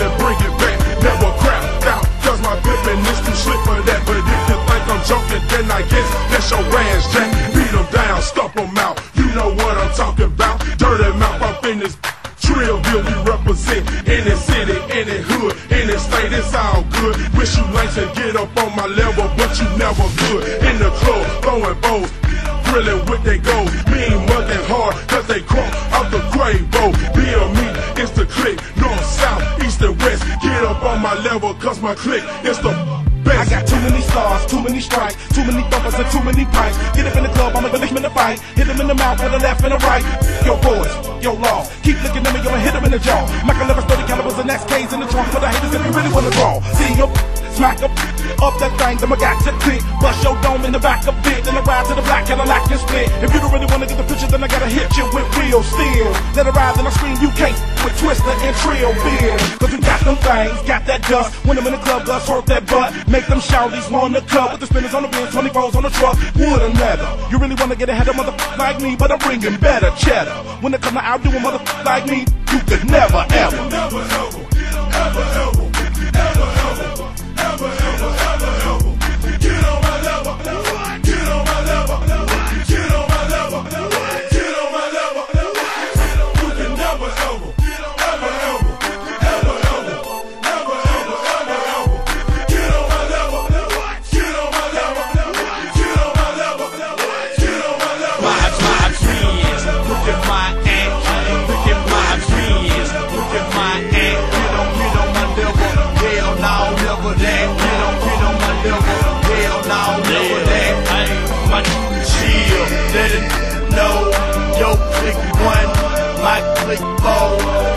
and bring it back. Never crap out, cause my pimpin' is too slick for that. But if you think I'm joking, then I guess that's your ass, Jack. Beat Beat 'em down, stomp 'em out. You know what I'm talking about. Dirty mouth up in this Trillville, we represent any city, any hood, any state, it's all good. Wish you like to get up on my level, but you never could. In the club, throwing bows, grilling with they goals. Mean mugging hard, cause they crunk my level, cause my click is the I got too many stars, too many strikes, too many thumpers and too many pipes. Get up in the club, I'm a village in the fight. Hit him in the mouth with a left and a right. Yo boys, yo law. Keep looking at me, I'ma hit him in the jaw. Michael Levis, 30 calibers and XKs in the trunk for the haters if you really wanna draw. See yo, smack up, up that thing, then I got to click. Bust your dome in the back of it, then I ride to the black Cadillac and split. If you don't really wanna get the picture, then I gotta hit you with real steel. Let it ride, then I scream, you can't with Twister and Trill Bill. Cause we got them things, got that dust. When I'm in the club, guts hurt that butt. Make them shouties wanna cut with the spinners on the rims, 24s on the truck, wood and leather. You really wanna get ahead of motherfuckers like me, but I'm bringing better cheddar. When it come to outdoing motherfuckers like me, you could never ever. Never ever, ever it know. Yo, click one, my click four.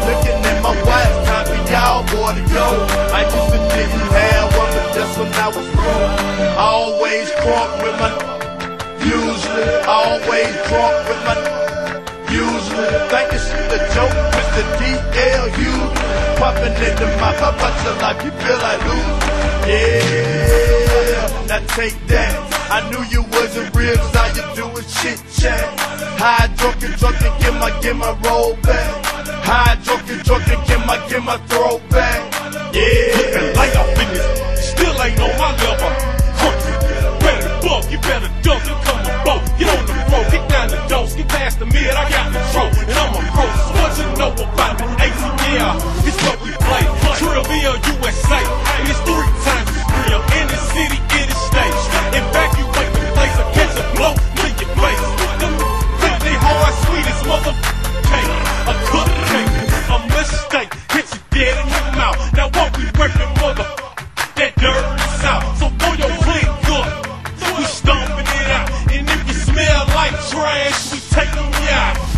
Looking at my wife, time for y'all boy to go. I used to didn't have one, but that's when I was grown. Always crunk with my Usually, always drunk with my Usually, think it's a joke, Mr. DLU Popping into my papa life, you feel like lose Yeah, now take that I knew you wasn't real, cause all you do is chit chat. High, drunk and drunk and get my, get my roll back. High, drunk and drunk and get my, get my throw back. Yeah. Looking like I'm still ain't on my level. Throw up. We stomping it out. And if you smell like trash, we taking you out.